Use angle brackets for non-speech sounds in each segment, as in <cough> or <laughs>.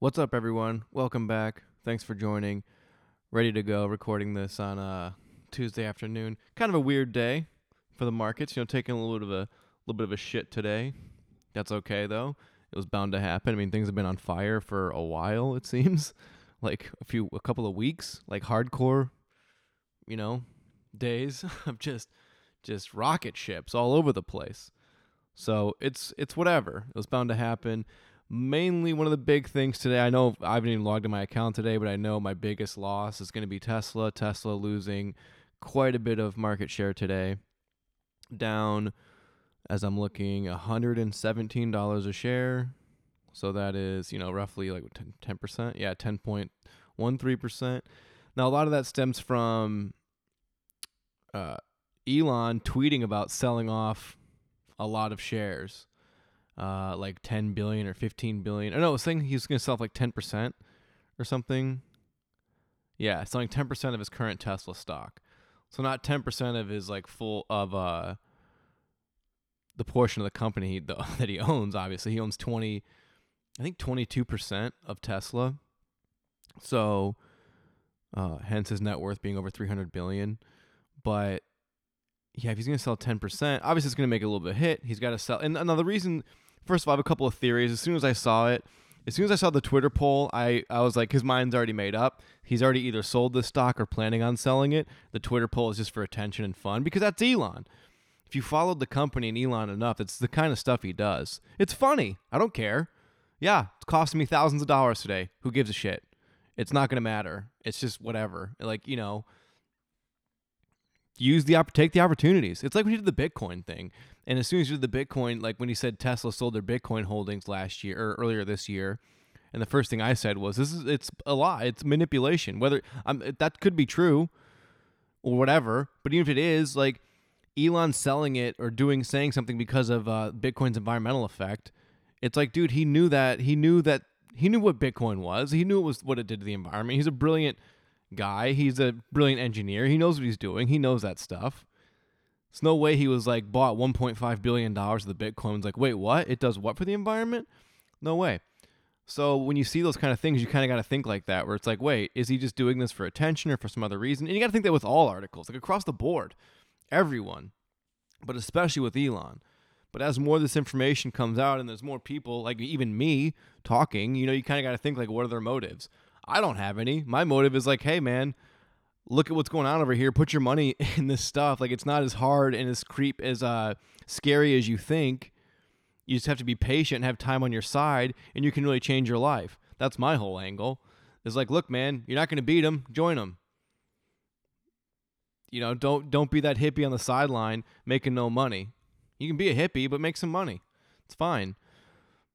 What's up, everyone? Welcome back. Thanks for joining. Ready to go. Recording this on uh, Tuesday afternoon. Kind of a weird day for the markets. You know, taking a little bit of a little bit of a shit today. That's okay though. It was bound to happen. I mean, things have been on fire for a while. It seems <laughs> like a few, a couple of weeks, like hardcore, you know, days <laughs> of just just rocket ships all over the place. So it's it's whatever. It was bound to happen mainly one of the big things today. I know I haven't even logged in my account today, but I know my biggest loss is going to be Tesla. Tesla losing quite a bit of market share today, down as I'm looking $117 a share. So that is, you know, roughly like 10%. Yeah, 10.13%. Now, a lot of that stems from uh, Elon tweeting about selling off a lot of shares uh, like 10 billion or 15 billion. Oh, no, I was saying he's going to sell like 10% or something. Yeah, selling 10% of his current Tesla stock. So not 10% of his like full of uh the portion of the company the, <laughs> that he owns. Obviously, he owns 20 I think 22% of Tesla. So uh hence his net worth being over 300 billion. But yeah, if he's going to sell 10%, obviously it's going to make a little bit hit. He's got to sell. And another reason First of all, I have a couple of theories. As soon as I saw it, as soon as I saw the Twitter poll, I, I was like, his mind's already made up. He's already either sold this stock or planning on selling it. The Twitter poll is just for attention and fun because that's Elon. If you followed the company and Elon enough, it's the kind of stuff he does. It's funny. I don't care. Yeah, it's costing me thousands of dollars today. Who gives a shit? It's not going to matter. It's just whatever. Like, you know, use the take the opportunities. It's like when you did the Bitcoin thing. And as soon as you did the Bitcoin, like when he said Tesla sold their Bitcoin holdings last year or earlier this year, and the first thing I said was, "This is it's a lie. It's manipulation. Whether um, that could be true or whatever, but even if it is, like Elon selling it or doing saying something because of uh, Bitcoin's environmental effect, it's like, dude, he knew that. He knew that. He knew what Bitcoin was. He knew it was what it did to the environment. He's a brilliant guy. He's a brilliant engineer. He knows what he's doing. He knows that stuff. It's no way he was like bought 1.5 billion dollars of the Bitcoin. like, wait, what? It does what for the environment? No way. So when you see those kind of things, you kind of got to think like that, where it's like, wait, is he just doing this for attention or for some other reason? And you got to think that with all articles, like across the board, everyone, but especially with Elon. But as more of this information comes out and there's more people, like even me, talking, you know, you kind of got to think like, what are their motives? I don't have any. My motive is like, hey, man, look at what's going on over here. Put your money <laughs> in this stuff. Like it's not as hard and as creep as uh scary as you think. You just have to be patient and have time on your side, and you can really change your life. That's my whole angle. Is like, look, man, you're not going to beat them. Join them. You know, don't don't be that hippie on the sideline making no money. You can be a hippie, but make some money. It's fine.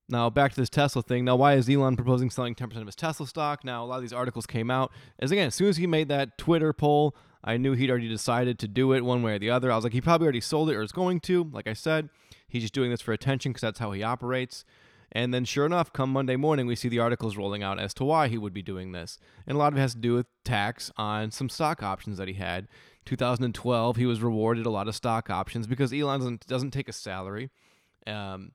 Now back to this Tesla thing. Now, why is Elon proposing selling 10% of his Tesla stock? Now, a lot of these articles came out. As again, as soon as he made that Twitter poll, I knew he'd already decided to do it one way or the other. I was like, he probably already sold it or is going to. Like I said, he's just doing this for attention because that's how he operates. And then, sure enough, come Monday morning, we see the articles rolling out as to why he would be doing this. And a lot of it has to do with tax on some stock options that he had. 2012, he was rewarded a lot of stock options because Elon doesn't, doesn't take a salary. Um,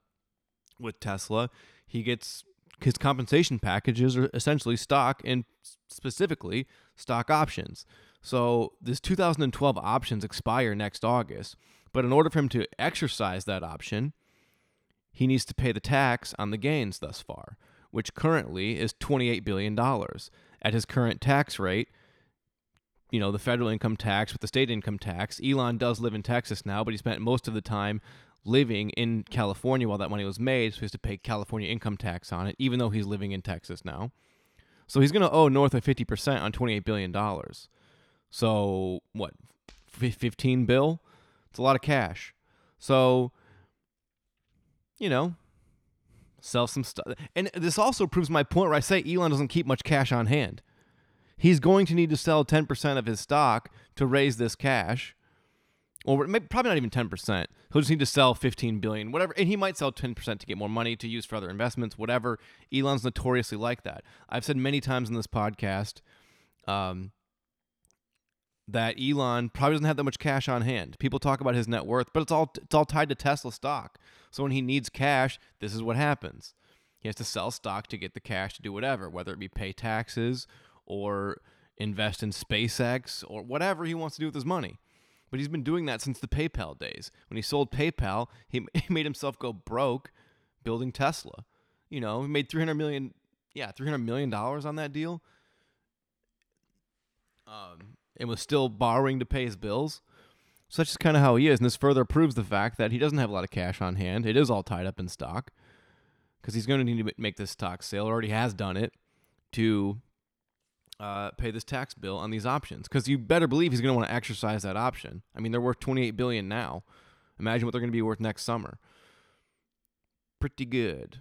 with Tesla, he gets his compensation packages are essentially stock and specifically stock options. So this 2012 options expire next August, but in order for him to exercise that option, he needs to pay the tax on the gains thus far, which currently is 28 billion dollars. At his current tax rate, you know, the federal income tax with the state income tax, Elon does live in Texas now, but he spent most of the time living in California while that money was made, so he has to pay California income tax on it, even though he's living in Texas now. So he's going to owe north of 50% on $28 billion. So, what, 15 bill? It's a lot of cash. So, you know, sell some stuff. And this also proves my point where I say Elon doesn't keep much cash on hand. He's going to need to sell 10% of his stock to raise this cash or maybe, probably not even 10%. He'll just need to sell 15 billion, whatever, and he might sell 10% to get more money to use for other investments, whatever. Elon's notoriously like that. I've said many times in this podcast um, that Elon probably doesn't have that much cash on hand. People talk about his net worth, but it's all it's all tied to Tesla stock. So when he needs cash, this is what happens. He has to sell stock to get the cash to do whatever, whether it be pay taxes or invest in SpaceX or whatever he wants to do with his money. But he's been doing that since the PayPal days. When he sold PayPal, he, <laughs> he made himself go broke building Tesla. You know, he made 300 million yeah, 300 million dollars on that deal. Um, and was still borrowing to pay his bills. So that's just kind of how he is. And this further proves the fact that he doesn't have a lot of cash on hand. It is all tied up in stock because he's going to need to make this stock sale, already has done it, to uh, pay this tax bill on these options. Because you better believe he's going to want to exercise that option. I mean, they're worth 28 billion now. Imagine what they're going to be worth next summer. Pretty good.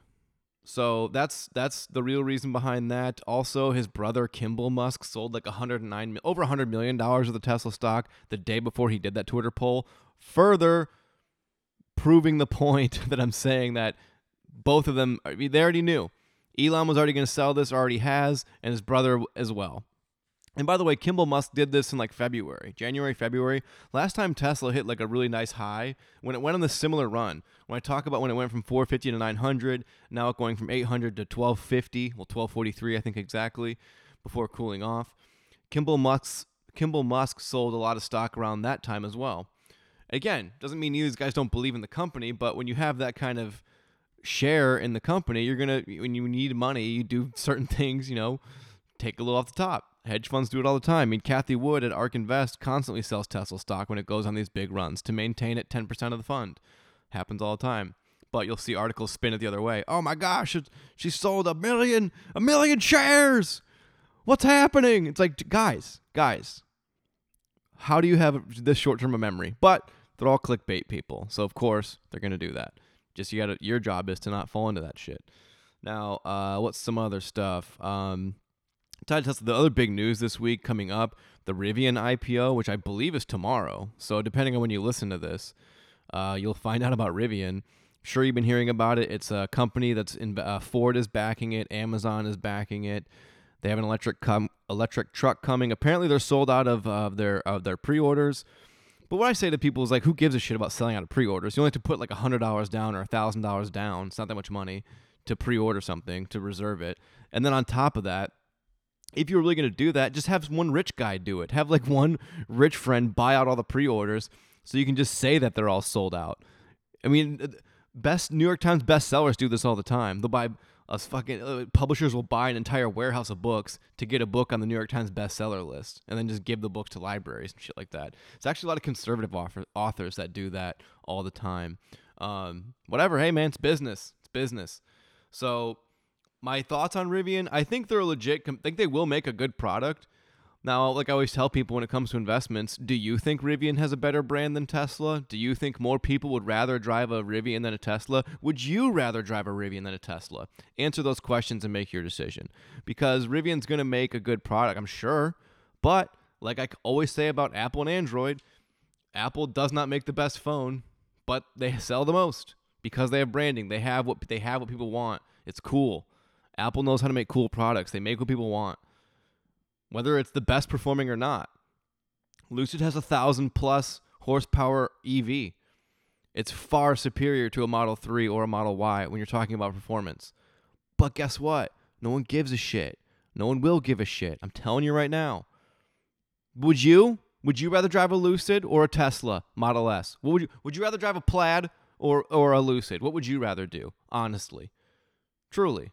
So that's that's the real reason behind that. Also, his brother Kimball Musk sold like 109 over 100 million dollars of the Tesla stock the day before he did that Twitter poll, further proving the point <laughs> that I'm saying that both of them I mean, they already knew. Elon was already going to sell this, already has, and his brother as well. And by the way, Kimball Musk did this in like February, January, February. Last time Tesla hit like a really nice high when it went on the similar run. When I talk about when it went from 450 to 900, now going from 800 to 1250, well 1243 I think exactly, before cooling off. Kimball Musk Kimball Musk sold a lot of stock around that time as well. Again, doesn't mean these guys don't believe in the company, but when you have that kind of share in the company, you're gonna when you need money, you do <laughs> certain things, you know, take a little off the top. Hedge funds do it all the time. I mean, Cathie Wood at ARK Invest constantly sells Tesla stock when it goes on these big runs to maintain it 10% of the fund. Happens all the time. But you'll see articles spin it the other way. Oh my gosh, she sold a million, a million shares. What's happening? It's like, guys, guys, how do you have this short term of memory? But they're all clickbait people. So, of course, they're going to do that. Just you got your job is to not fall into that shit. Now, uh, what's some other stuff? Um, Tied to the other big news this week coming up, the Rivian IPO, which I believe is tomorrow. So depending on when you listen to this, uh, you'll find out about Rivian. Sure, you've been hearing about it. It's a company that's in uh, Ford is backing it, Amazon is backing it. They have an electric com- electric truck coming. Apparently, they're sold out of uh, their of their pre-orders. But what I say to people is like, who gives a shit about selling out of pre-orders? You only have to put like hundred dollars down or thousand dollars down. It's not that much money to pre-order something to reserve it. And then on top of that, if you're really going to do that, just have one rich guy do it. Have like one rich friend buy out all the pre-orders so you can just say that they're all sold out. I mean, best New York Times bestsellers do this all the time. They'll buy us fucking uh, publishers will buy an entire warehouse of books to get a book on the New York Times bestseller list and then just give the book to libraries and shit like that. It's actually a lot of conservative author, authors that do that all the time. Um, whatever, hey man, it's business. It's business. So my thoughts on Rivian, I think they're legit. I think they will make a good product. Now, like I always tell people when it comes to investments, do you think Rivian has a better brand than Tesla? Do you think more people would rather drive a Rivian than a Tesla? Would you rather drive a Rivian than a Tesla? Answer those questions and make your decision. Because Rivian's going to make a good product, I'm sure. But like I always say about Apple and Android, Apple does not make the best phone, but they sell the most because they have branding. They have what they have what people want. It's cool. Apple knows how to make cool products. They make what people want, whether it's the best performing or not. Lucid has a thousand plus horsepower EV. It's far superior to a Model 3 or a Model Y when you're talking about performance. But guess what? No one gives a shit. No one will give a shit. I'm telling you right now. Would you? Would you rather drive a Lucid or a Tesla Model S? What would you would you rather drive a Plaid or or a Lucid? What would you rather do? Honestly. Truly.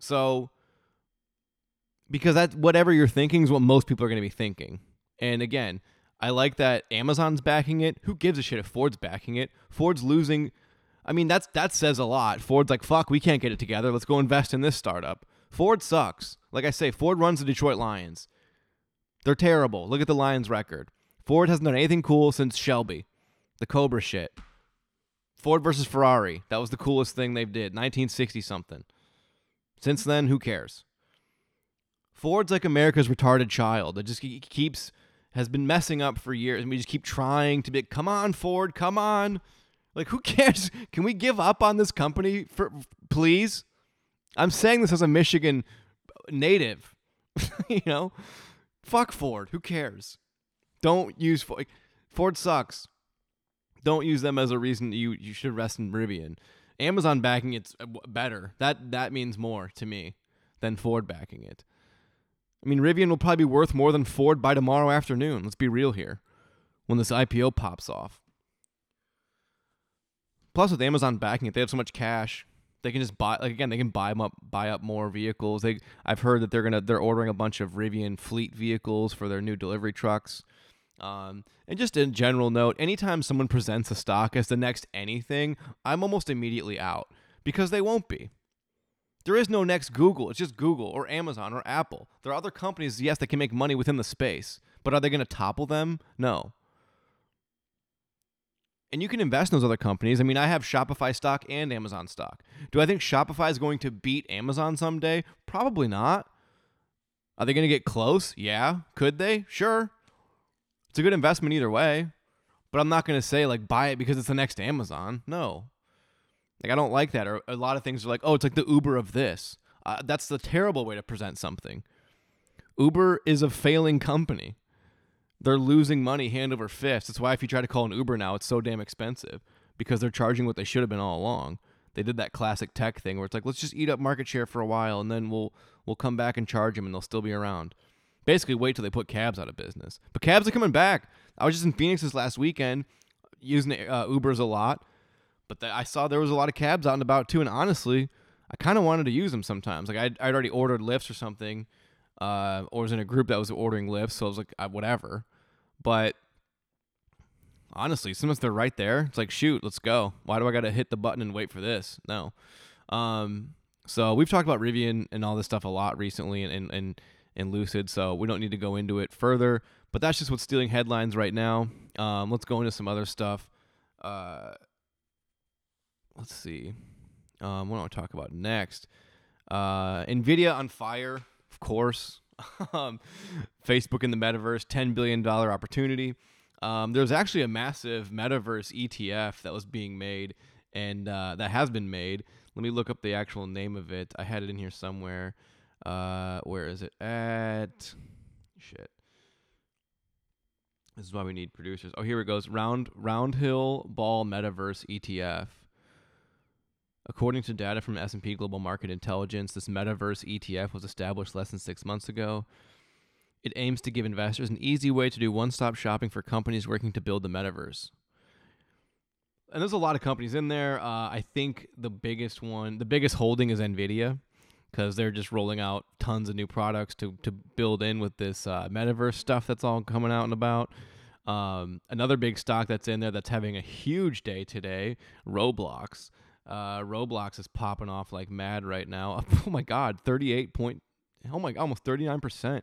So because that whatever you're thinking is what most people are going to be thinking. And again, I like that Amazon's backing it. Who gives a shit if Ford's backing it? Ford's losing. I mean, that's that says a lot. Ford's like, "Fuck, we can't get it together. Let's go invest in this startup." Ford sucks. Like I say, Ford runs the Detroit Lions. They're terrible. Look at the Lions record. Ford hasn't done anything cool since Shelby, the Cobra shit. Ford versus Ferrari. That was the coolest thing they did. 1960 something. Since then, who cares? Ford's like America's retarded child. It just keeps has been messing up for years, and we just keep trying to be. Come on, Ford, come on. Like, who cares? <laughs> Can we give up on this company for please? I'm saying this as a Michigan native. <laughs> you know, fuck Ford. Who cares? Don't use Ford. Ford sucks. Don't use them as a reason you you should rest in Rivian. Amazon backing it's uh, better. That that means more to me than Ford backing it. I mean, Rivian will probably be worth more than Ford by tomorrow afternoon. Let's be real here. When this IPO pops off. Plus, with Amazon backing it, they have so much cash. They can just buy like again, they can buy up, buy up more vehicles. They I've heard that they're gonna they're ordering a bunch of Rivian fleet vehicles for their new delivery trucks. Um, and just in general note, anytime someone presents a stock as the next anything, I'm almost immediately out because they won't be. There is no next Google. It's just Google or Amazon or Apple. There are other companies, yes, that can make money within the space, but are they going to topple them? No. And you can invest in those other companies. I mean, I have Shopify stock and Amazon stock. Do I think Shopify is going to beat Amazon someday? Probably not. Are they going to get close? Yeah. Could they? Sure. It's a good investment either way. But I'm not going to say, like, buy it because it's the next Amazon. No. Like, I don't like that. Or a lot of things are like, oh, it's like the Uber of this. Uh, that's the terrible way to present something. Uber is a failing company they're losing money hand over fist. That's why if you try to call an Uber now, it's so damn expensive because they're charging what they should have been all along. They did that classic tech thing where it's like, let's just eat up market share for a while and then we'll we'll come back and charge them and they'll still be around. Basically, wait till they put cabs out of business. But cabs are coming back. I was just in Phoenix this last weekend using uh, Ubers a lot, but I saw there was a lot of cabs out and about too. And honestly, I kind of wanted to use them sometimes. Like I'd, I'd already ordered Lyfts or something, uh, or was in a group that was ordering Lyfts, so I was like, uh, whatever. But honestly, since they're right there, it's like, shoot, let's go. Why do I got to hit the button and wait for this? No. Um, so we've talked about Rivian and all this stuff a lot recently and, and, and Lucid, so we don't need to go into it further. But that's just what's stealing headlines right now. Um, let's go into some other stuff. Uh, let's see. Um, what do I want to talk about next? Uh, Nvidia on fire, of course. <laughs> um, Facebook in the metaverse, $10 billion opportunity. Um, there's actually a massive metaverse ETF that was being made and uh, that has been made. Let me look up the actual name of it. I had it in here somewhere. Uh, where is it at? Shit. This is why we need producers. Oh, here it goes. Round Roundhill Ball Metaverse ETF. According to data from S&P Global Market Intelligence, this metaverse ETF was established less than 6 months ago. It aims to give investors an easy way to do one-stop shopping for companies working to build the metaverse. And there's a lot of companies in there. Uh, I think the biggest one, the biggest holding is Nvidia, because they're just rolling out tons of new products to to build in with this uh, metaverse stuff that's all coming out and about. Um, another big stock that's in there that's having a huge day today, Roblox. Uh, Roblox is popping off like mad right now. <laughs> Oh my god, 38 point oh my almost 39%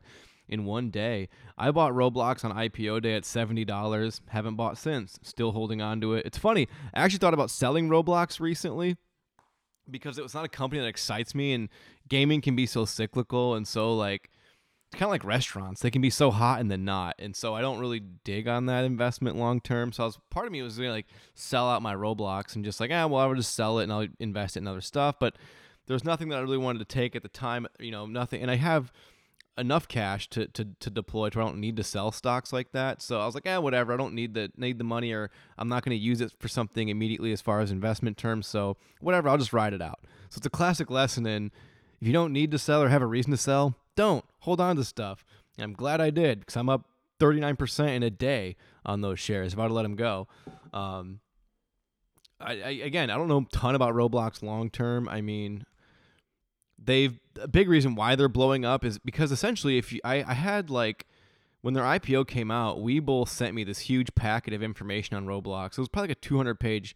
in one day. I bought Roblox on IPO day at $70. Haven't bought since. Still holding on to it. It's funny. I actually thought about selling Roblox recently because it was not a company that excites me and gaming can be so cyclical and so like kind of like restaurants. They can be so hot and then not. And so I don't really dig on that investment long term. So I was part of me was gonna like sell out my Roblox and just like, ah, well, I would just sell it and I'll invest it in other stuff. But there's nothing that I really wanted to take at the time, you know, nothing. And I have enough cash to, to, to deploy to I don't need to sell stocks like that. So I was like, eh, whatever. I don't need the need the money or I'm not to use it for something immediately as far as investment terms. So whatever, I'll just ride it out. So it's a classic lesson in if you don't need to sell or have a reason to sell, don't hold on to stuff. And I'm glad I did because I'm up 39% in a day on those shares. About I'd let them go, um, I, I, again, I don't know a ton about Roblox long term. I mean, they've a big reason why they're blowing up is because essentially, if you, I, I had like when their IPO came out, Webull sent me this huge packet of information on Roblox. It was probably like a 200 page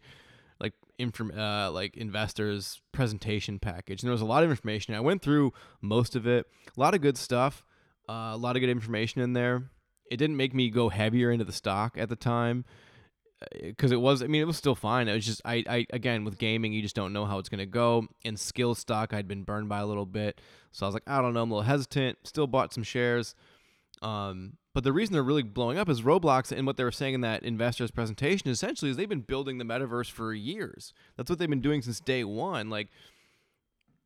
inform uh, like investors presentation package. And there was a lot of information. I went through most of it. A lot of good stuff uh, a lot of good information in there. It didn't make me go heavier into the stock at the time because uh, it was i mean it was still fine. It was just I, I again with gaming you just don't know how it's going to go. And Skillz stock i'd been burned by a little bit. So i was like i don't know i'm a little hesitant. Still bought some shares um, but the reason they're really blowing up is Roblox and what they were saying in that investors presentation essentially is they've been building the metaverse for years. That's what they've been doing since day one. Like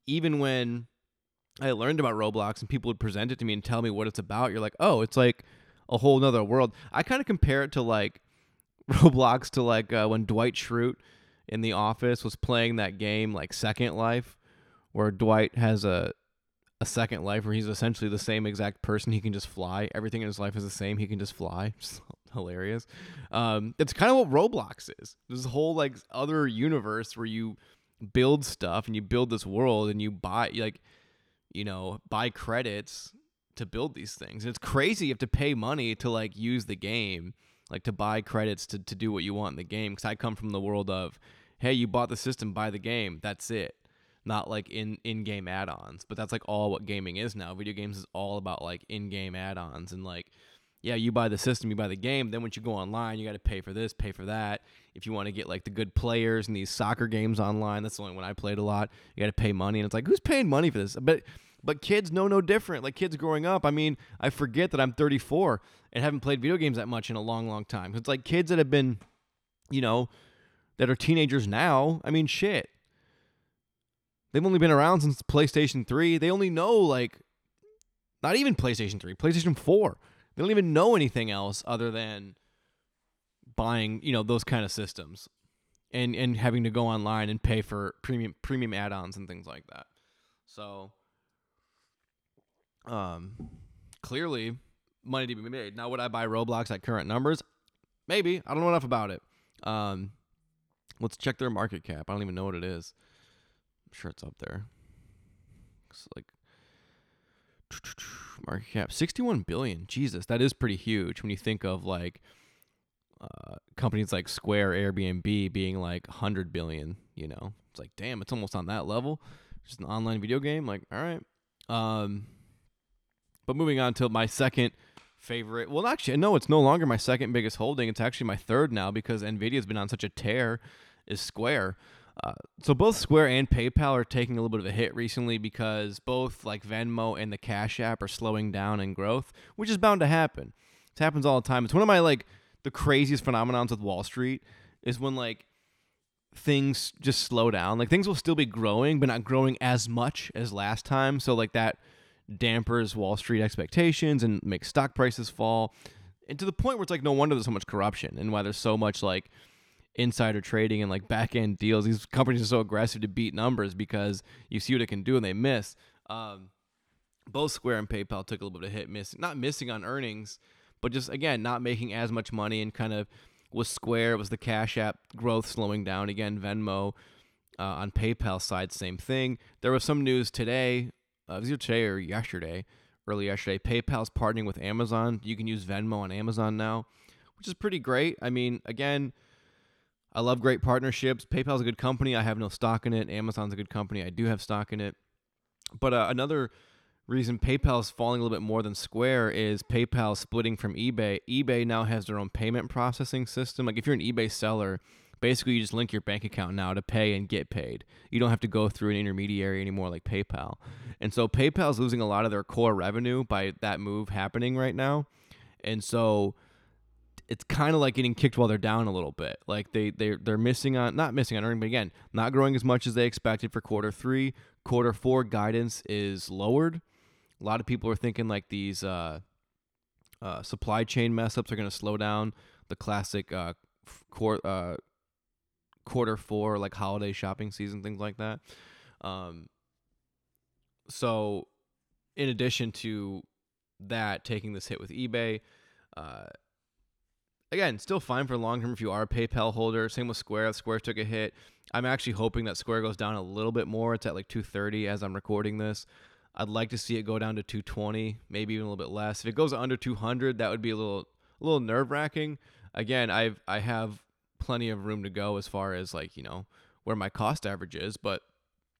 even when I learned about Roblox and people would present it to me and tell me what it's about, you're like, oh, it's like a whole nother world. I kind of compare it to like <laughs> Roblox to like uh, when Dwight Schrute in the office was playing that game like Second Life, where Dwight has a a second life where he's essentially the same exact person. He can just fly. Everything in his life is the same. He can just fly. <laughs> Just hilarious. Um, it's kind of what Roblox is. This whole like other universe where you build stuff and you build this world and you buy like you know buy credits to build these things. And it's crazy you have to pay money to like use the game, like to buy credits to to do what you want in the game. Because I come from the world of, hey, you bought the system, buy the game. That's it not like in in-game add-ons but that's like all what gaming is now. Video games is all about like in-game add-ons and like yeah you buy the system you buy the game then once you go online you got to pay for this pay for that. If you want to get like the good players in these soccer games online that's the only one i played a lot you got to pay money and it's like who's paying money for this? But but kids know no different. Like kids growing up i mean i forget that i'm 34 and haven't played video games that much in a long long time. It's like kids that have been you know that are teenagers now i mean shit They've only been around since PlayStation 3. They only know like not even PlayStation 3, PlayStation 4. They don't even know anything else other than buying, you know, those kind of systems. And and having to go online and pay for premium premium add-ons and things like that. So um clearly money to be made. Now would I buy Roblox at current numbers? Maybe. I don't know enough about it. Um let's check their market cap. I don't even know what it is sure it's up there. It's like market cap 61 billion. Jesus, that is pretty huge when you think of like uh, companies like Square, Airbnb being like 100 billion, you know. It's like, damn, it's almost on that level. Just an online video game like, all right. Um but moving on to my second favorite. Well, actually, no, it's no longer my second biggest holding. It's actually my third now because Nvidia's been on such a tear is Square. Uh, so both Square and PayPal are taking a little bit of a hit recently because both like Venmo and the Cash App are slowing down in growth, which is bound to happen. It happens all the time. It's one of my like the craziest phenomenons with Wall Street is when like things just slow down. Like things will still be growing, but not growing as much as last time. So like that dampers Wall Street expectations and makes stock prices fall. And to the point where it's like no wonder there's so much corruption and why there's so much like insider trading and like back end deals. These companies are so aggressive to beat numbers because you see what it can do and they miss. Um, both Square and PayPal took a little bit of hit, miss not missing on earnings, but just again not making as much money and kind of was Square was the Cash App growth slowing down again. Venmo uh, on PayPal side, same thing. There was some news today, uh, was either today or yesterday, early yesterday. PayPal's partnering with Amazon. You can use Venmo on Amazon now, which is pretty great. I mean, again I love great partnerships. PayPal's a good company. I have no stock in it. Amazon's a good company. I do have stock in it. But uh, another reason PayPal's falling a little bit more than Square is PayPal splitting from eBay. eBay now has their own payment processing system. Like if you're an eBay seller, basically you just link your bank account now to pay and get paid. You don't have to go through an intermediary anymore like PayPal. And so PayPal's losing a lot of their core revenue by that move happening right now. And so it's kind of like getting kicked while they're down a little bit. Like they they they're missing on not missing on earning, but again, not growing as much as they expected for quarter three. Quarter four guidance is lowered. A lot of people are thinking like these uh, uh, supply chain mess ups are going to slow down the classic uh, quar- uh, quarter four like holiday shopping season things like that. Um, so, in addition to that, taking this hit with eBay. Uh, again, still fine for long term if you are a PayPal holder. Same with Square. Square took a hit. I'm actually hoping that Square goes down a little bit more. It's at like 230 as I'm recording this. I'd like to see it go down to 220, maybe even a little bit less. If it goes under 200, that would be a little a little nerve wracking. Again, I've I have plenty of room to go as far as like you know where my cost average is, but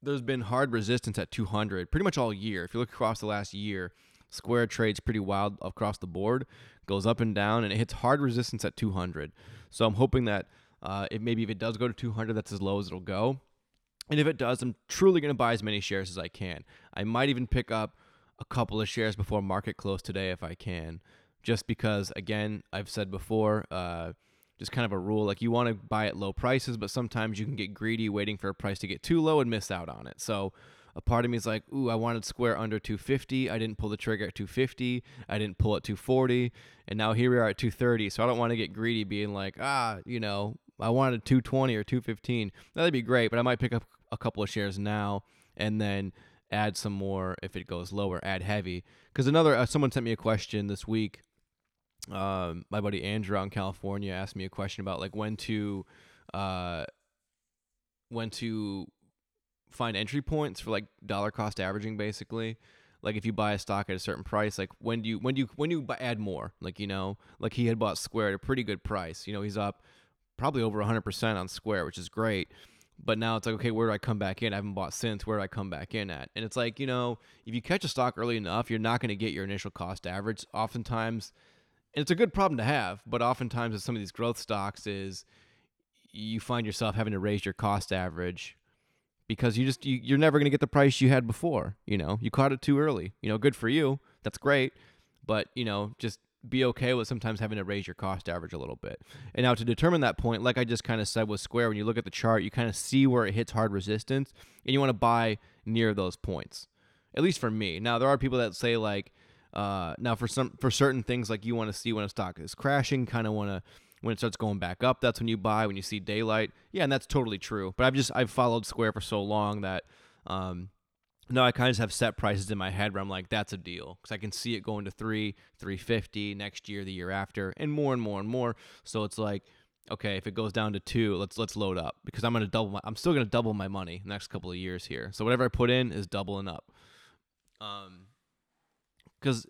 there's been hard resistance at 200 pretty much all year. If you look across the last year, Square trades pretty wild across the board, goes up and down, and it hits hard resistance at 200. So I'm hoping that uh, it maybe if it does go to 200, that's as low as it'll go. And if it does, I'm truly going to buy as many shares as I can. I might even pick up a couple of shares before market close today if I can, just because, again, I've said before, uh, just kind of a rule like you want to buy at low prices, but sometimes you can get greedy waiting for a price to get too low and miss out on it. So a part of me is like, ooh, I wanted Square under 250. I didn't pull the trigger at 250. I didn't pull at 240. And now here we are at 230. So I don't want to get greedy being like, ah, you know, I wanted 220 or 215. That'd be great, but I might pick up a couple of shares now and then add some more if it goes lower. Add heavy because another uh, someone sent me a question this week. Um, my buddy Andrew in California asked me a question about like when to, uh, when to find entry points for like dollar cost averaging, basically. Like if you buy a stock at a certain price, like when do you when do you when do you add more? Like you know, like he had bought Square at a pretty good price. You know, he's up probably over 100% on Square, which is great. But now it's like, okay, where do I come back in? I haven't bought since. Where do I come back in at? And it's like, you know, if you catch a stock early enough, you're not going to get your initial cost average. Oftentimes, and it's a good problem to have, but oftentimes with some of these growth stocks is you find yourself having to raise your cost average because you just you, you're never going to get the price you had before you know you caught it too early you know good for you that's great but you know just be okay with sometimes having to raise your cost average a little bit. And now to determine that point, like I just kind of said with Square, when you look at the chart, you kind of see where it hits hard resistance and you want to buy near those points. At least for me. Now there are people that say like uh, now for some for certain things like you want to see when a stock is crashing, kind of want to when it starts going back up, that's when you buy. When you see daylight, yeah, and that's totally true. But I've just I've followed Square for so long that um, no, I kind of have set prices in my head where I'm like, that's a deal because I can see it going to three, three fifty next year, the year after, and more and more and more. So it's like, okay, if it goes down to two, let's let's load up because I'm gonna double. My, I'm still gonna double my money next couple of years here. So whatever I put in is doubling up. Um, because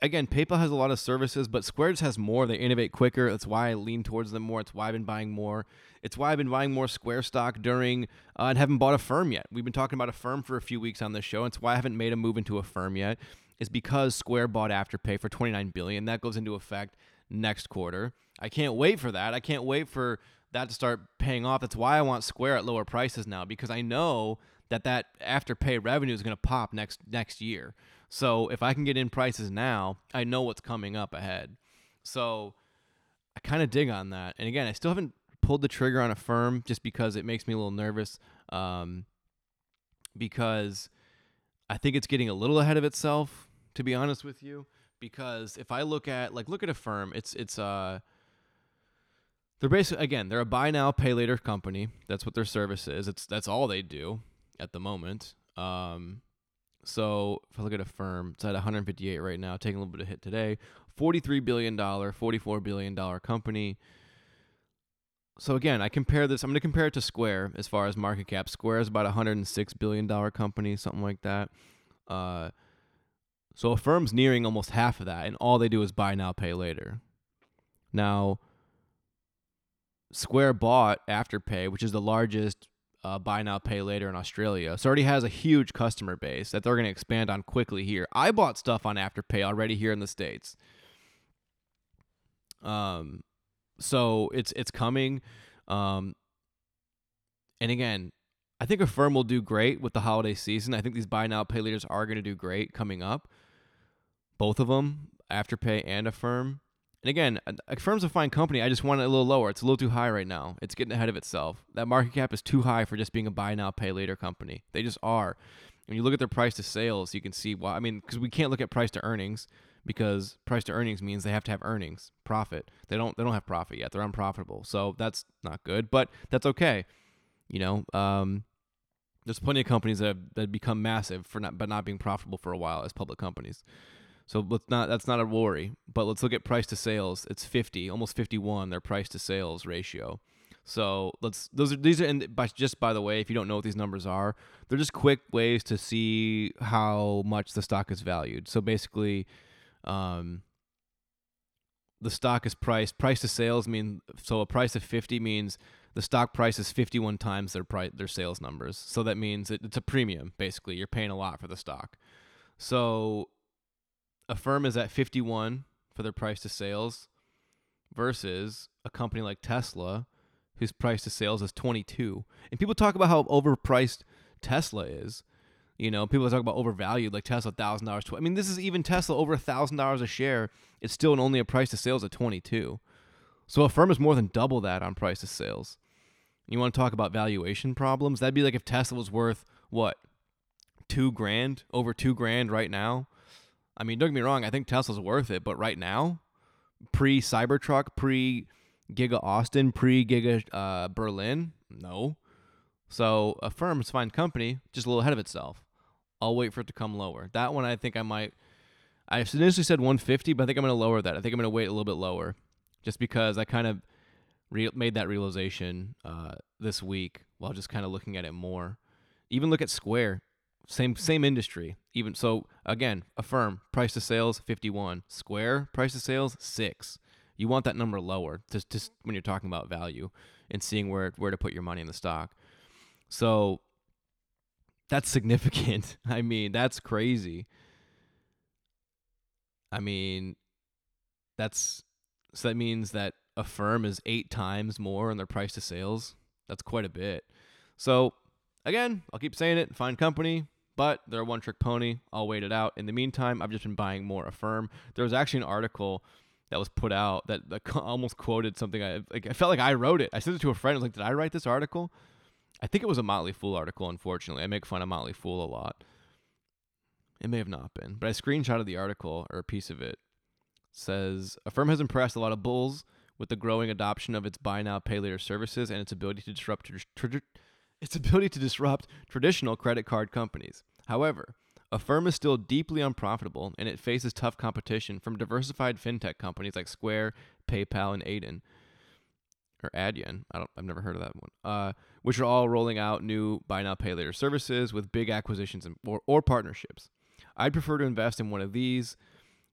again, PayPal has a lot of services, but Square just has more. They innovate quicker. That's why I lean towards them more. It's why I've been buying more. It's why I've been buying more Square stock during uh, and haven't bought Affirm yet. We've been talking about Affirm for a few weeks on this show. It's why I haven't made a move into Affirm yet. Is because Square bought Afterpay for 29 billion. That goes into effect next quarter. I can't wait for that. I can't wait for that to start paying off. That's why I want Square at lower prices now because I know that that Afterpay revenue is going to pop next next year. So if I can get in prices now, I know what's coming up ahead. So I kind of dig on that. And again, I still haven't pulled the trigger on Affirm just because it makes me a little nervous. Um, because I think it's getting a little ahead of itself, to be honest with you. Because if I look at like look at Affirm, it's it's uh they're basically again they're a buy now pay later company. That's what their service is. It's that's all they do at the moment. Um, so if I look at Affirm, it's at 158 right now, taking a little bit of hit today. 43 billion dollar, 44 billion dollar company. So again, I compare this. I'm going to compare it to Square as far as market cap. Square is about 106 billion dollar company, something like that. Uh, so Affirm's nearing almost half of that, and all they do is buy now, pay later. Now, Square bought Afterpay, which is the largest uh, buy now pay later in Australia. So already has a huge customer base that they're going to expand on quickly here. I bought stuff on Afterpay already here in the states. Um, so it's it's coming. Um, and again, I think Affirm will do great with the holiday season. I think these buy now pay laters are going to do great coming up. Both of them, Afterpay and Affirm. And again, firm's a fine company. I just want it a little lower. It's a little too high right now. It's getting ahead of itself. That market cap is too high for just being a buy now, pay later company. They just are. When you look at their price to sales, you can see why. I mean, because we can't look at price to earnings because price to earnings means they have to have earnings, profit. They don't. They don't have profit yet. They're unprofitable. So that's not good, but that's okay. You know, um, there's plenty of companies that have, that become massive for not but not being profitable for a while as public companies. So let's not that's not a worry. But let's look at price to sales. It's 50, almost 51 their price to sales ratio. So let's those are these are and by just by the way, if you don't know what these numbers are, they're just quick ways to see how much the stock is valued. So basically, um, the stock is priced. Price to sales mean so a price of 50 means the stock price is 51 times their price their sales numbers. So that means it, it's a premium basically. You're paying a lot for the stock. So Affirm is at 51 for their price to sales versus a company like Tesla whose price to sales is 22. And people talk about how overpriced Tesla is. You know, people talk about overvalued, like Tesla thousand dollars. I mean, this is even Tesla over a thousand dollars a share. It's still only a price to sales of twenty two. So Affirm is more than double that on price to sales. You want to talk about valuation problems? That'd be like if Tesla was worth what two grand, over two grand right now. I mean, don't get me wrong. I think Tesla's worth it, but right now, pre Cybertruck, pre Giga Austin pre Giga uh, Berlin? No. So a a fine company, just a little ahead of itself. I'll wait for it to come lower. That one I think I might. I initially said 150, but I think I'm going to lower that. I think I'm going to wait a little bit lower, just because I kind of re- made that realization uh, this week while just kind of looking at it more. Even look at Square, same same industry. Even so, again, Affirm price to sales 51, Square price to sales six. You want that number lower, just just when you're talking about value and seeing where where to put your money in the stock. So that's <laughs> significant. I mean, that's crazy. I mean, that's so that means that Affirm is eight times more on their price to sales. That's quite a bit. So again, I'll keep saying it. Fine company, but they're a one trick pony. I'll wait it out. In the meantime, I've just been buying more Affirm. There was actually an article that was put out that, that <laughs> almost quoted something. I like. I felt like I wrote it. I sent it to a friend. I was like, "Did I write this article?" I think it was a Motley Fool article. Unfortunately, I make fun of Motley Fool a lot. It may have not been, but I screenshotted the article or a piece of it. it says Affirm has impressed a lot of bulls with the growing adoption of its buy now pay later services and its ability to disrupt tra- its ability to disrupt traditional credit card companies. However, Affirm is still deeply unprofitable and it faces tough competition from diversified fintech companies like Square, PayPal, and Adyen or Adyen. I don't I've never heard of that one. Uh, which are all rolling out new buy now pay later services with big acquisitions and, or, or partnerships. I'd prefer to invest in one of these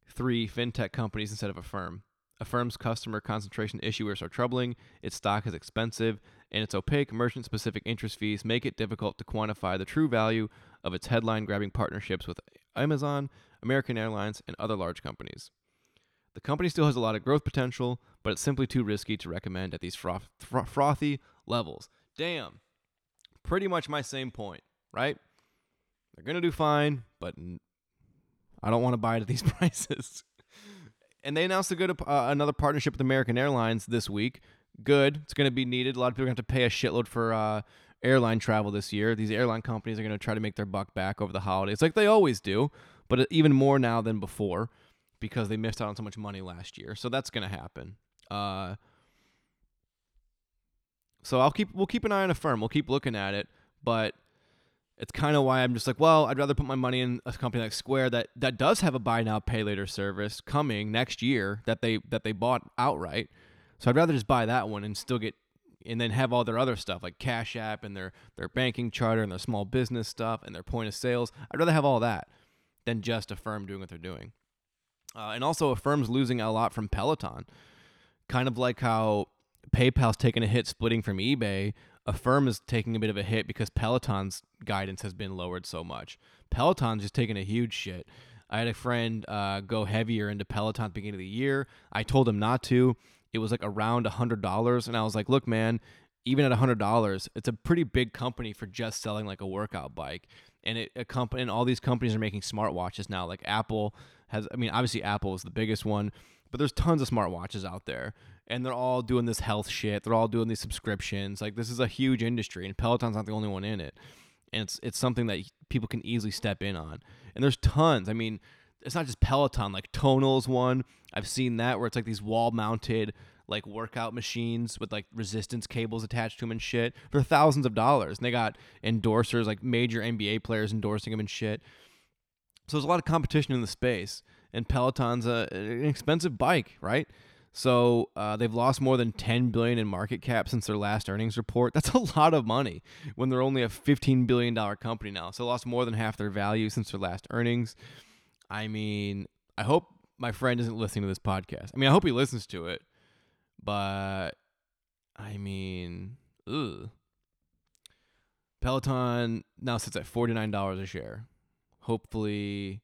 three fintech companies instead of Affirm. Affirm's customer concentration issuers are troubling, its stock is expensive, and its opaque merchant specific interest fees make it difficult to quantify the true value of its headline grabbing partnerships with Amazon, American Airlines, and other large companies. The company still has a lot of growth potential, but it's simply too risky to recommend at these froth- fro- frothy levels. Damn. Pretty much my same point, right? They're going to do fine, but I don't want to buy it at these <laughs> prices. and they announced a good uh, another partnership with American Airlines this week. Good. It's going to be needed. A lot of people are going to have to pay a shitload for uh, airline travel this year. These airline companies are going to try to make their buck back over the holidays, like they always do, but even more now than before because they missed out on so much money last year. So that's going to happen. Uh, so I'll keep we'll keep an eye on Affirm. We'll keep looking at it, but it's kind of why I'm just like, well, I'd rather put my money in a company like Square that that does have a buy now pay later service coming next year that they that they bought outright. So I'd rather just buy that one and still get and then have all their other stuff like Cash App and their their banking charter and their small business stuff and their point of sales. I'd rather have all that than just Affirm doing what they're doing. Uh, and also, Affirm's losing a lot from Peloton. Kind of like how PayPal's taking a hit splitting from eBay, Affirm is taking a bit of a hit because Peloton's guidance has been lowered so much. Peloton's just taking a huge shit. I had a friend uh, go heavier into Peloton at the beginning of the year. I told him not to. It was like around a hundred dollars, and I was like, "Look, man, even at a hundred dollars, it's a pretty big company for just selling like a workout bike." And it a company, and all these companies are making smartwatches now. Like Apple has, I mean, obviously Apple is the biggest one, but there's tons of smartwatches out there and they're all doing this health shit. They're all doing these subscriptions. Like this is a huge industry, and Peloton's not the only one in it. And it's it's something that people can easily step in on. And there's tons. I mean, it's not just Peloton. Like Tonal's one. I've seen that where it's like these wall mounted like workout machines with like resistance cables attached to them and shit for thousands of dollars. And they got endorsers like major NBA players endorsing them and shit. So there's a lot of competition in the space, and Peloton's a, an expensive bike, right? So uh, they've lost more than 10 billion in market cap since their last earnings report. That's a lot of money when they're only a 15 billion dollar company now. So lost more than half their value since their last earnings. I mean, I hope my friend isn't listening to this podcast. I mean, I hope he listens to it, but I mean, ugh. Peloton now sits at $49 a share. Hopefully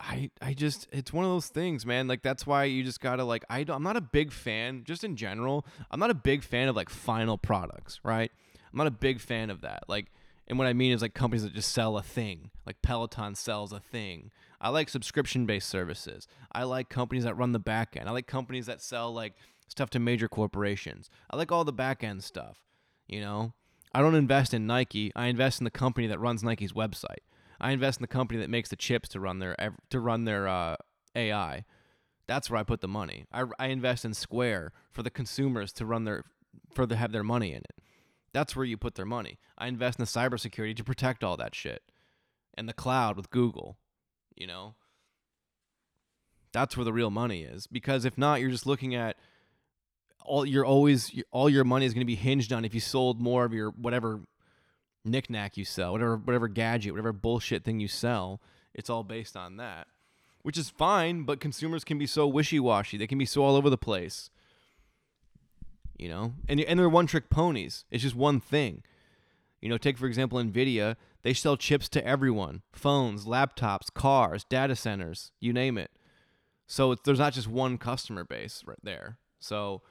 I I just it's one of those things, man. Like that's why you just gotta like I I'm not a big fan, just in general. I'm not a big fan of like final products, right? I'm not a big fan of that. Like, and what I mean is like companies that just sell a thing, like Peloton sells a thing. I like subscription based services. I like companies that run the back end. I like companies that sell like stuff to major corporations. I like all the back end stuff. You know, I don't invest in Nike. I invest in the company that runs Nike's website. I invest in the company that makes the chips to run their to run their uh, AI. That's where I put the money. I, I invest in Square for the consumers to run their for to have their money in it. That's where you put their money. I invest in the cybersecurity to protect all that shit. And the cloud with Google, you know. That's where the real money is because if not you're just looking at all you're always all your money is going to be hinged on if you sold more of your whatever knickknack you sell, whatever whatever gadget, whatever bullshit thing you sell, it's all based on that. Which is fine, but consumers can be so wishy-washy. They can be so all over the place. You know? And and they're one-trick ponies. It's just one thing. You know, take for example Nvidia, they sell chips to everyone. Phones, laptops, cars, data centers, you name it. So there's not just one customer base right there. So,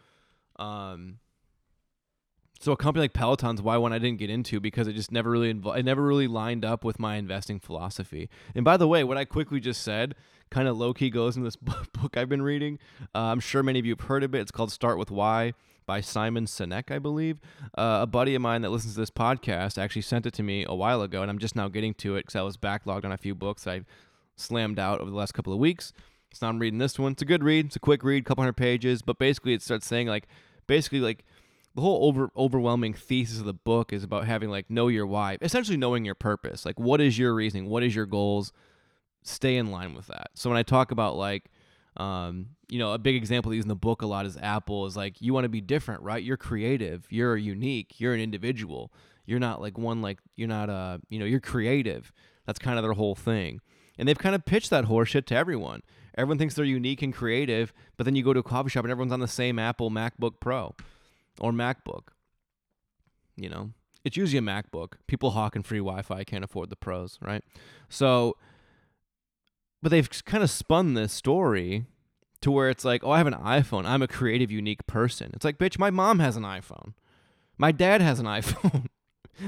um, so a company like Peloton's why one I didn't get into because it just never really invo- it never really lined up with my investing philosophy. And by the way, what I quickly just said kind of low key goes in this <laughs> book I've been reading. Uh, I'm sure many of you have heard of it. It's called Start with Why by Simon Sinek, I believe. Uh, a buddy of mine that listens to this podcast actually sent it to me a while ago, and I'm just now getting to it because I was backlogged on a few books I slammed out over the last couple of weeks. So I'm reading this one. It's a good read. It's a quick read, couple hundred pages, but basically it starts saying like, basically like the whole over overwhelming thesis of the book is about having like know your why, essentially knowing your purpose. Like what is your reasoning? What is your goals? Stay in line with that. So when I talk about like um, you know, a big example they use in the book a lot is Apple is like you want to be different, right? You're creative, you're unique, you're an individual. You're not like one like you're not uh, you know, you're creative. That's kind of their whole thing. And they've kind of pitched that horseshit to everyone. Everyone thinks they're unique and creative, but then you go to a coffee shop and everyone's on the same Apple MacBook Pro or MacBook. You know, it's usually a MacBook. People hawking free Wi-Fi can't afford the pros, right? So, but they've kind of spun this story to where it's like, oh, I have an iPhone. I'm a creative, unique person. It's like, bitch, my mom has an iPhone. My dad has an <laughs> iPhone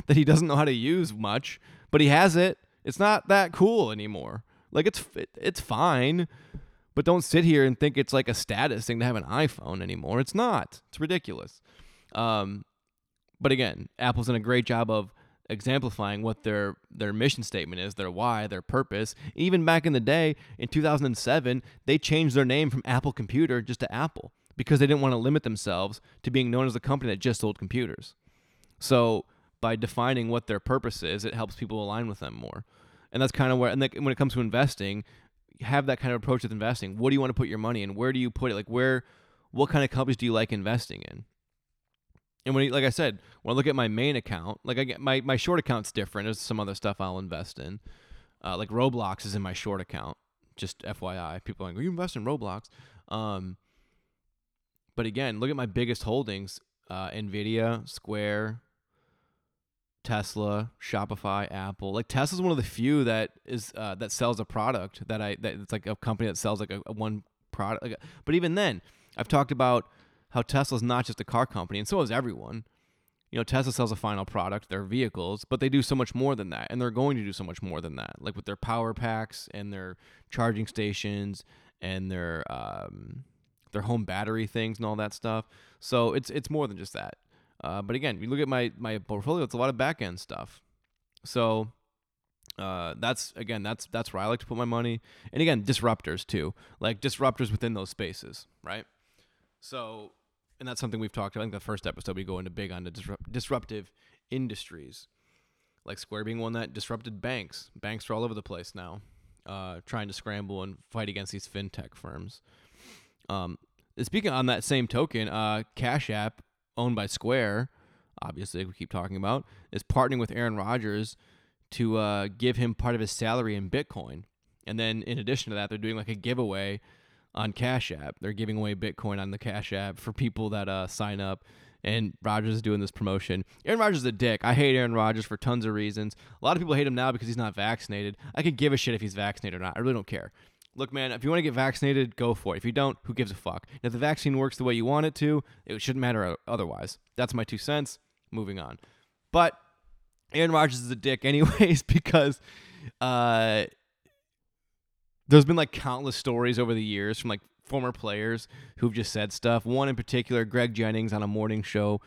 that he doesn't know how to use much, but he has it. It's not that cool anymore. Like it's it's fine, but don't sit here and think it's like a status thing to have an iPhone anymore. It's not. It's ridiculous. Um, but again, Apple's done a great job of exemplifying what their their mission statement is, their why, their purpose. Even back in the day, in 2007, they changed their name from Apple Computer just to Apple because they didn't want to limit themselves to being known as a company that just sold computers. So by defining what their purpose is, it helps people align with them more. And that's kind of where and when it comes to investing have that kind of approach with investing. What do you want to put your money in? Where do you put it? Like where what kind of companies do you like investing in and when like i said when i look at my main account like i get my, my short account's different there's some other stuff i'll invest in uh, like roblox is in my short account just fyi people are like are you invest in roblox um, but again look at my biggest holdings uh, nvidia square Tesla, Shopify, Apple. Like Tesla's one of the few that is uh, that sells a product that I that it's like a company that sells like a, a one product. Like, but even then, I've talked about how Tesla's not just a car company, and so is everyone. You know, Tesla sells a final product, their vehicles, but they do so much more than that, and they're going to do so much more than that, like with their power packs and their charging stations and their um, their home battery things and all that stuff. So it's it's more than just that. Uh, but again, you look at my my portfolio; it's a lot of back end stuff. So uh, that's again that's that's where I like to put my money. And again, disruptors too, like disruptors within those spaces, right? So, and that's something we've talked. about. I think the first episode we go into big on the disrupt- disruptive industries, like Square being one that disrupted banks. Banks are all over the place now, uh, trying to scramble and fight against these fintech firms. Um, speaking on that same token, uh, Cash App owned by Square, obviously we keep talking about, is partnering with Aaron Rodgers to uh, give him part of his salary in Bitcoin. And then in addition to that, they're doing like a giveaway on Cash App. They're giving away Bitcoin on the Cash App for people that uh, sign up. And Rodgers is doing this promotion. Aaron Rodgers is a dick. I hate Aaron Rodgers for tons of reasons. A lot of people hate him now because he's not vaccinated. I could give a shit if he's vaccinated or not. I really don't care look, man, if you want to get vaccinated, go for it. If you don't, who gives a fuck? if the vaccine works the way you want it to, it shouldn't matter otherwise. That's my two cents. Moving on. But Aaron Rodgers is a dick, <laughs> anyways, because uh, there's been like countless stories over the years from like former players who've just said stuff. One in particular, Greg Jennings on a morning show,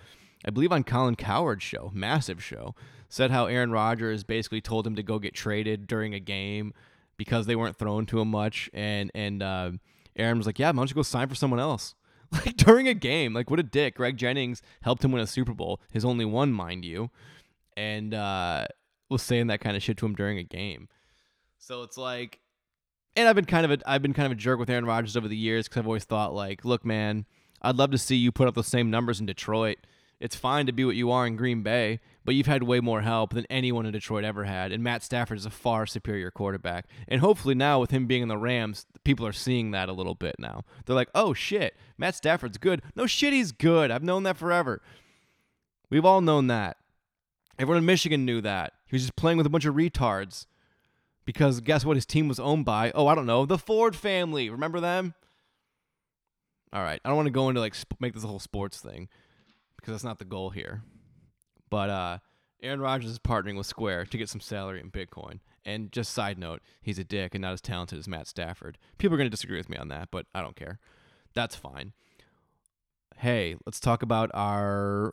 I believe on Colin Cowherd's show, massive show, said how Aaron Rodgers basically told him to go get traded during a game because they weren't thrown to him much, and and uh, Aaron was like, "Yeah, why don't you go sign for someone else?" <laughs> Like during a game, like what a dick. Greg Jennings helped him win a Super Bowl, his only one, mind you, and uh, was saying that kind of shit to him during a game. So it's like, and I've been kind of a I've been kind of a jerk with Aaron Rodgers over the years because I've always thought like, look, man, I'd love to see you put up the same numbers in Detroit. It's fine to be what you are in Green Bay, but you've had way more help than anyone in Detroit ever had. And Matt Stafford is a far superior quarterback. And hopefully now with him being in the Rams, people are seeing that a little bit now. They're like, oh shit, Matt Stafford's good. No shit, he's good. I've known that forever. We've all known that. Everyone in Michigan knew that. He was just playing with a bunch of retards. Because guess what his team was owned by? Oh, I don't know. The Ford family. Remember them? All right. I don't want to go into like sp- make this a whole sports thing because that's not the goal here. But uh, Aaron Rodgers is partnering with Square to get some salary in Bitcoin. And just side note, he's a dick and not as talented as Matt Stafford. People are going to disagree with me on that, but I don't care. That's fine. Hey, let's talk about our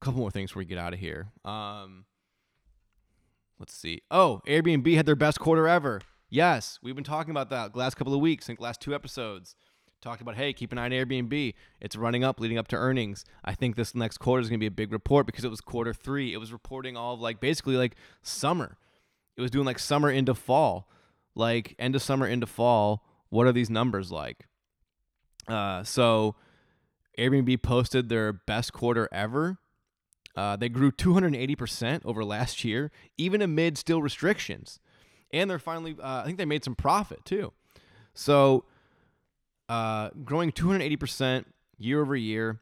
couple more things before we get out of here. Um, let's see. Oh, Airbnb had their best quarter ever. Yes, we've been talking about that last couple of weeks, I last two episodes talked about, hey, keep an eye on Airbnb. It's running up, leading up to earnings. I think this next quarter is going to be a big report because it was quarter three. It was reporting all of like basically like summer. It was doing like summer into fall, like end of summer into fall. What are these numbers like? Uh, so Airbnb posted their best quarter ever. Uh, they grew 280% over last year, even amid still restrictions. And they're finally, uh, I think they made some profit too. So uh, growing 280% year over year,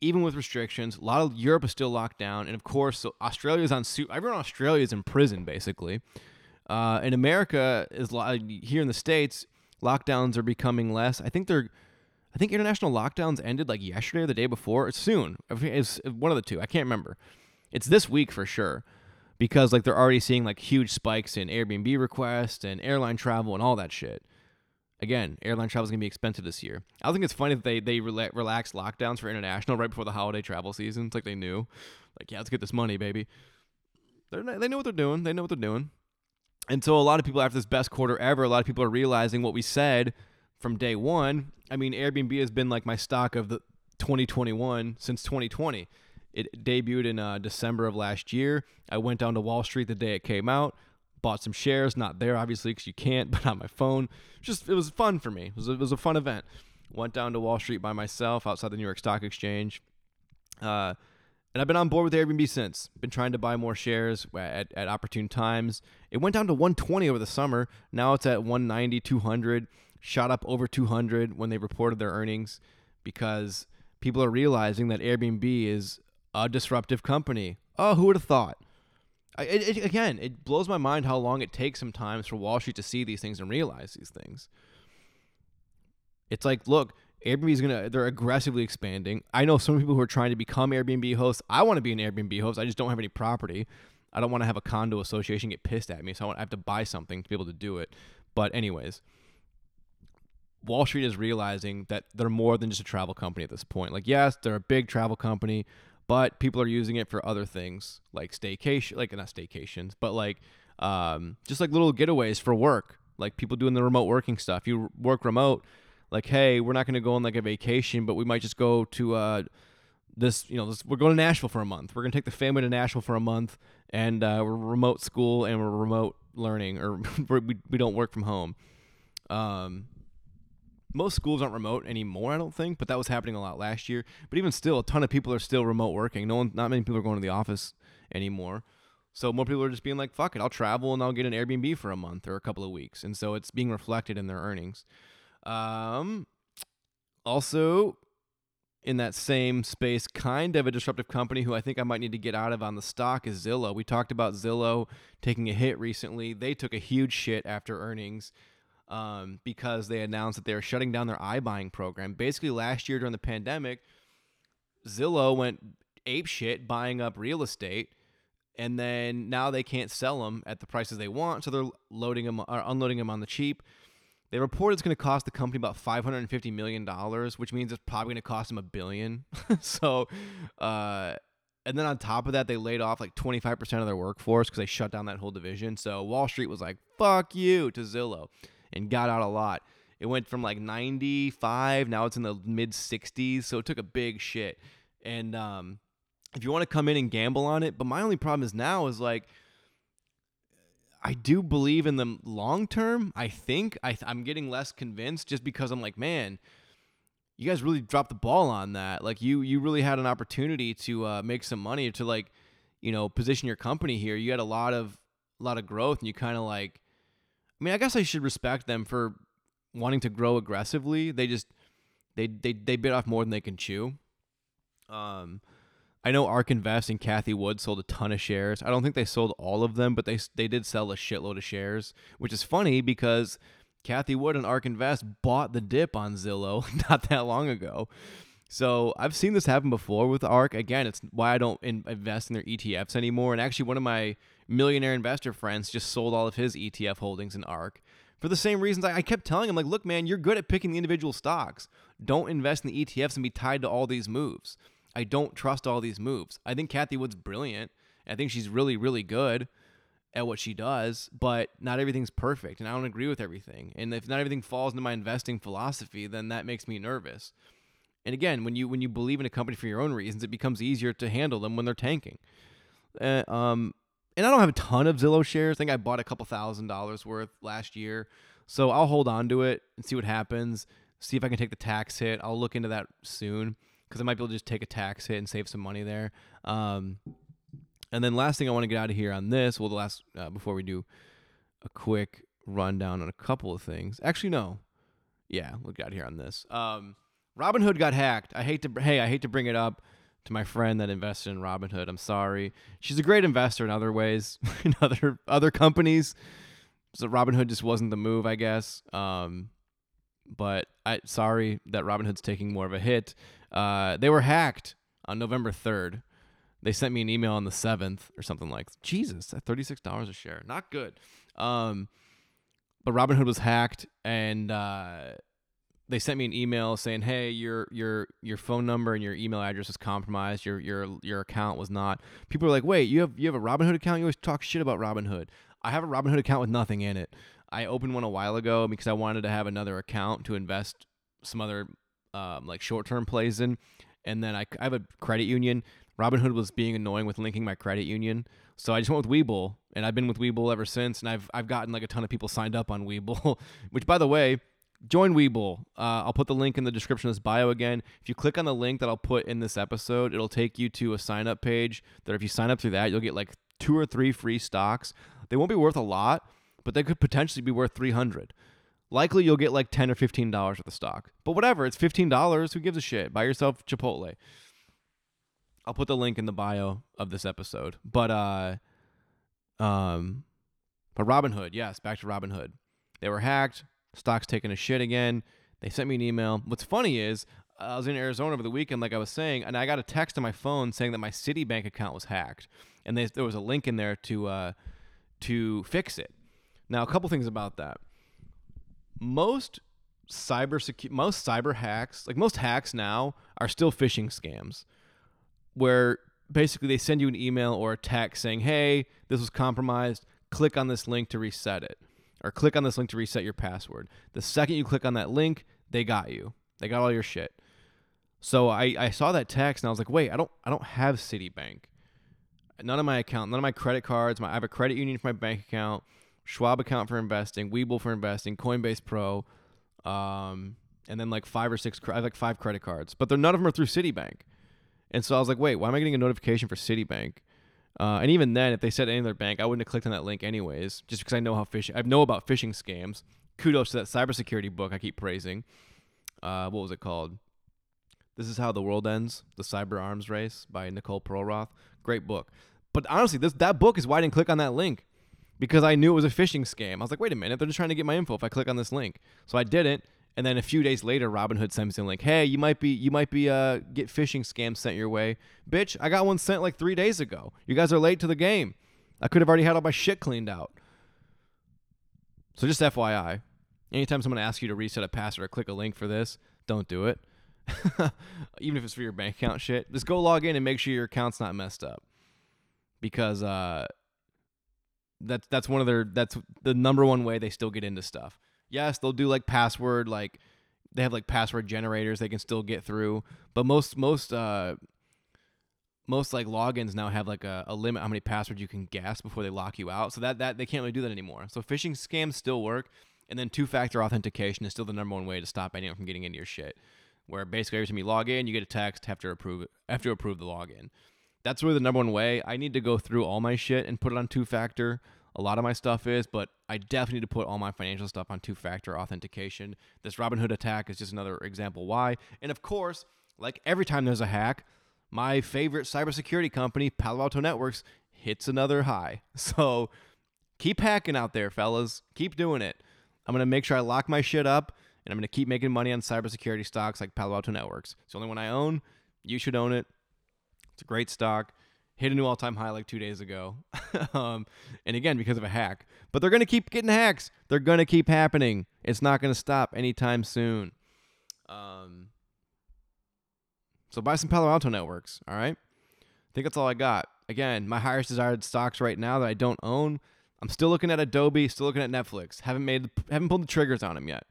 even with restrictions. A lot of Europe is still locked down, and of course, so Australia is on. Suit. Everyone in Australia is in prison, basically. Uh, in America, is here in the states, lockdowns are becoming less. I think they're. I think international lockdowns ended like yesterday or the day before. It's soon. It's uh, one of the two. I can't remember. It's this week for sure, because like they're already seeing like huge spikes in Airbnb requests and airline travel and all that shit. Again, airline travel is going to be expensive this year. I think it's funny that they they rela- relaxed lockdowns for international right before the holiday travel season. It's like they knew, like yeah, let's get this money, baby. They they know what they're doing. They know what they're doing. And so a lot of people after this best quarter ever, a lot of people are realizing what we said from day one. I mean, Airbnb has been like my stock of the 2021 since 2020. It debuted in uh, December of last year. I went down to Wall Street the day it came out bought some shares. Not there, obviously, because you can't, <laughs> but on my phone. Just it was fun for me. It was a, it was a fun event. Went down to Wall Street by myself outside the New York Stock Exchange. Uh, and I've been on board with Airbnb since. Been trying to buy more shares at, at opportune times. It went down to 120 over the summer. Now it's at 190, 200. Shot up over 200 when they reported their earnings because people are realizing that Airbnb is a disruptive company. Oh, who would have thought? it, it, again, it blows my mind how long it takes sometimes for Wall Street to see these things and realize these things. It's like, look, Airbnb is gonna they're aggressively expanding. I know some people who are trying to become Airbnb hosts. I want to be an Airbnb host. I just don't have any property. I don't want to have a condo association get pissed at me, so I, want, I have to buy something to be able to do it. But anyways, Wall Street is realizing that they're more than just a travel company at this point. Like, yes, they're a big travel company but people are using it for other things like staycation, like not staycations, but like um, just like little getaways for work. Like people doing the remote working stuff. You work remote, like hey, we're not going to go on like a vacation, but we might just go to uh, this. You know, this, we're going to Nashville for a month. We're going to take the family to Nashville for a month, and uh, we're remote school and we're remote learning, or <laughs> we we don't work from home. Um, most schools aren't remote anymore, I don't think, but that was happening a lot last year. But even still, a ton of people are still remote working. No one, not many people are going to the office anymore. So more people are just being like, "Fuck it, I'll travel and I'll get an Airbnb for a month or a couple of weeks," and so it's being reflected in their earnings. Um, also, in that same space, kind of a disruptive company who I think I might need to get out of on the stock is Zillow. We talked about Zillow taking a hit recently. They took a huge shit after earnings um, because they announced that they were shutting down their iBuying program. Basically, last year during the pandemic, Zillow went ape shit buying up real estate, and then now they can't sell them at the prices they want, so they're loading them or unloading them on the cheap. They report it's going to cost the company about five hundred and fifty million dollars, which means it's probably going to cost them a billion. <laughs> so, uh, and then on top of that, they laid off like twenty five percent of their workforce because they shut down that whole division. So Wall Street was like, "Fuck you" to Zillow and got out a lot. It went from like 95, now it's in the mid 60s, so it took a big shit. And um, if you want to come in and gamble on it, but my only problem is now is like I do believe in the long term. I think I I'm getting less convinced just because I'm like, man, you guys really dropped the ball on that. Like you you really had an opportunity to uh, make some money to like, you know, position your company here. You had a lot of a lot of growth, and you kind of like. I mean, I guess I should respect them for wanting to grow aggressively. They just they they they bit off more than they can chew. Um, I know Ark Invest and Cathie Wood sold a ton of shares. I don't think they sold all of them, but they they did sell a shitload of shares, which is funny because Cathie Wood and Ark Invest bought the dip on Zillow <laughs> not that long ago. So I've seen this happen before with Ark. Again, it's why I don't in- invest in their ETFs anymore. And actually, one of my millionaire investor friends just sold all of his ETF holdings in Ark for the same reasons I, I kept telling him, like, look, man, you're good at picking the individual stocks. Don't invest in the ETFs and be tied to all these moves. I don't trust all these moves. I think Cathie Wood's brilliant. I think she's really, really good at what she does, but not everything's perfect, and I don't agree with everything. And if not everything falls into my investing philosophy, then that makes me nervous. And again, when you when you believe in a company for your own reasons, it becomes easier to handle them when they're tanking. Uh, um, and I don't have a ton of Zillow shares. I think I bought a couple thousand dollars worth last year, so I'll hold on to it and see what happens. See if I can take the tax hit. I'll look into that soon because I might be able to just take a tax hit and save some money there. Um, and then last thing I want to get out of here on this, well, the last uh, before we do a quick rundown on a couple of things. Actually, no, yeah, we'll get out here on this. Um, Robinhood got hacked. I hate to hey, I hate to bring it up to my friend that invested in Robinhood. I'm sorry. She's a great investor in other ways, <laughs> in other other companies. So Robinhood just wasn't the move, I guess. Um, but I sorry that Robinhood's taking more of a hit. Uh, they were hacked on November 3rd. They sent me an email on the 7th or something like Jesus, at $36 a share. Not good. Um, but Robinhood was hacked and uh, they sent me an email saying, "Hey, your your your phone number and your email address is compromised. Your your your account was not." People are like, "Wait, you have you have a Robinhood account? You always talk shit about Robinhood." I have a Robinhood account with nothing in it. I opened one a while ago because I wanted to have another account to invest some other um, like short term plays in. And then I, I have a credit union. Robinhood was being annoying with linking my credit union. So I just went with Webull, and I've been with Webull ever since. And I've I've gotten like a ton of people signed up on Webull, <laughs> which by the way, join Webull. Uh, I'll put the link in the description of this bio again. If you click on the link that I'll put in this episode, it'll take you to a sign up page. That if you sign up through that, you'll get like two or three free stocks. They won't be worth a lot, but they could potentially be worth 300 likely you'll get like 10 or 15 dollars worth of stock but whatever it's 15 dollars who gives a shit buy yourself chipotle i'll put the link in the bio of this episode but uh um but robinhood yes back to robinhood they were hacked stock's taking a shit again they sent me an email what's funny is i was in arizona over the weekend like i was saying and i got a text on my phone saying that my citibank account was hacked and they, there was a link in there to uh to fix it now a couple things about that most cyber secu- most cyber hacks, like most hacks now, are still phishing scams, where basically they send you an email or a text saying, "Hey, this was compromised. Click on this link to reset it." Or click on this link to reset your password. The second you click on that link, they got you. They got all your shit. So I, I saw that text and I was like, wait, I don't I don't have Citibank. None of my account, none of my credit cards. My I have a credit union for my bank account. Schwab account for investing, Webull for investing, Coinbase Pro, um, and then like five or six. I have like five credit cards, but they're none of them are through Citibank. And so I was like, wait, why am I getting a notification for Citibank? Uh, and even then, if they said any other bank, I wouldn't have clicked on that link anyways, just because I know how phishing. I know about phishing scams. Kudos to that cybersecurity book I keep praising. Uh, what was it called? This is how the world ends: the cyber arms race by Nicole Perlroth. Great book. But honestly, this that book is why I didn't click on that link because I knew it was a phishing scam. I was like, wait a minute, they're just trying to get my info if I click on this link. So I didn't. And then a few days later, Robinhood sends a link. Hey, you might be you might be uh get phishing scams sent your way. Bitch, I got one sent like three days ago. You guys are late to the game. I could have already had all my shit cleaned out. So just FYI, anytime someone asks you to reset a password or click a link for this, don't do it. <laughs> Even if it's for your bank account shit, just go log in and make sure your account's not messed up. Because uh that's that's one of their that's the number one way they still get into stuff Yes, they'll do like password, like they have like password generators they can still get through. But most most uh most like logins now have like a, a limit how many passwords you can guess before they lock you out. So that that they can't really do that anymore. So phishing scams still work, and then two factor authentication is still the number one way to stop anyone from getting into your shit. Where basically every time you log in, you get a text have to approve have to approve the login. That's really the number one way. I need to go through all my shit and put it on two factor. A lot of my stuff is, but I definitely need to put all my financial stuff on two factor authentication. This Robinhood attack is just another example why. And of course, like every time there's a hack, my favorite cybersecurity company, Palo Alto Networks, hits another high. <laughs> So keep hacking out there, fellas. Keep doing it. I'm going to make sure I lock my shit up and I'm going to keep making money on cybersecurity stocks like Palo Alto Networks. It's the only one I own. You should own it. It's a great stock. Hit a new all time high like two days ago. <laughs> um, and again, because of a hack. But they're going to keep getting hacks. They're going to keep happening. It's not going to stop anytime soon. Um, so buy some Palo Alto networks. All right. I think that's all I got. Again, my highest desired stocks right now that I don't own. I'm still looking at Adobe, still looking at Netflix. Haven't made, haven't pulled the triggers on them yet,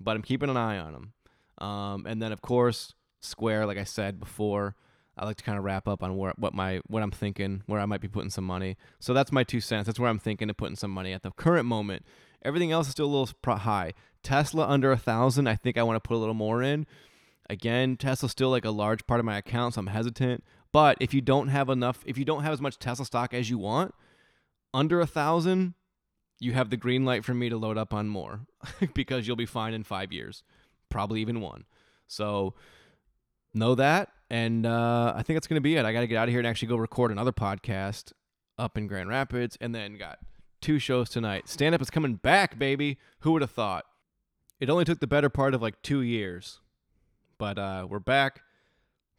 but I'm keeping an eye on them. Um, and then of course Square, like I said before, I like to kind of wrap up on where, what my what I'm thinking, where I might be putting some money. So that's my two cents. That's where I'm thinking of putting some money at the current moment. Everything else is still a little high. Tesla under a thousand. I think I want to put a little more in. Again, Tesla's still like a large part of my account, so I'm hesitant. But if you don't have enough, if you don't have as much Tesla stock as you want, under a thousand, you have the green light for me to load up on more <laughs> because you'll be fine in five years, probably even one. So know that. And uh, I think that's to be it. I got to get out of here and actually go record another podcast up in Grand Rapids. And then got two shows tonight. Stand up is coming back, baby. Who would have thought? It only took the better part of like two years. But uh, we're back.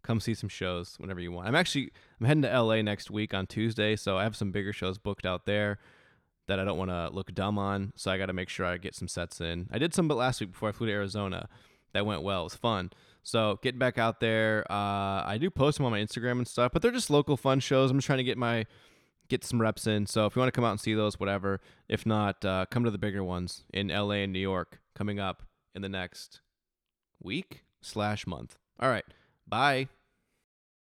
Come see some shows whenever you want. I'm actually I'm heading to LA next week on Tuesday, so I have some bigger shows booked out there that I don't want to look dumb on. So I got to make sure I get some sets in. I did some but last week before I flew to Arizona. That went well. It was fun. So getting back out there, uh, I do post them on my Instagram and stuff, but they're just local fun shows. I'm just trying to get my get some reps in. So if you want to come out and see those, whatever. If not, uh, come to the bigger ones in LA and New York coming up in the next week slash month. All right, bye.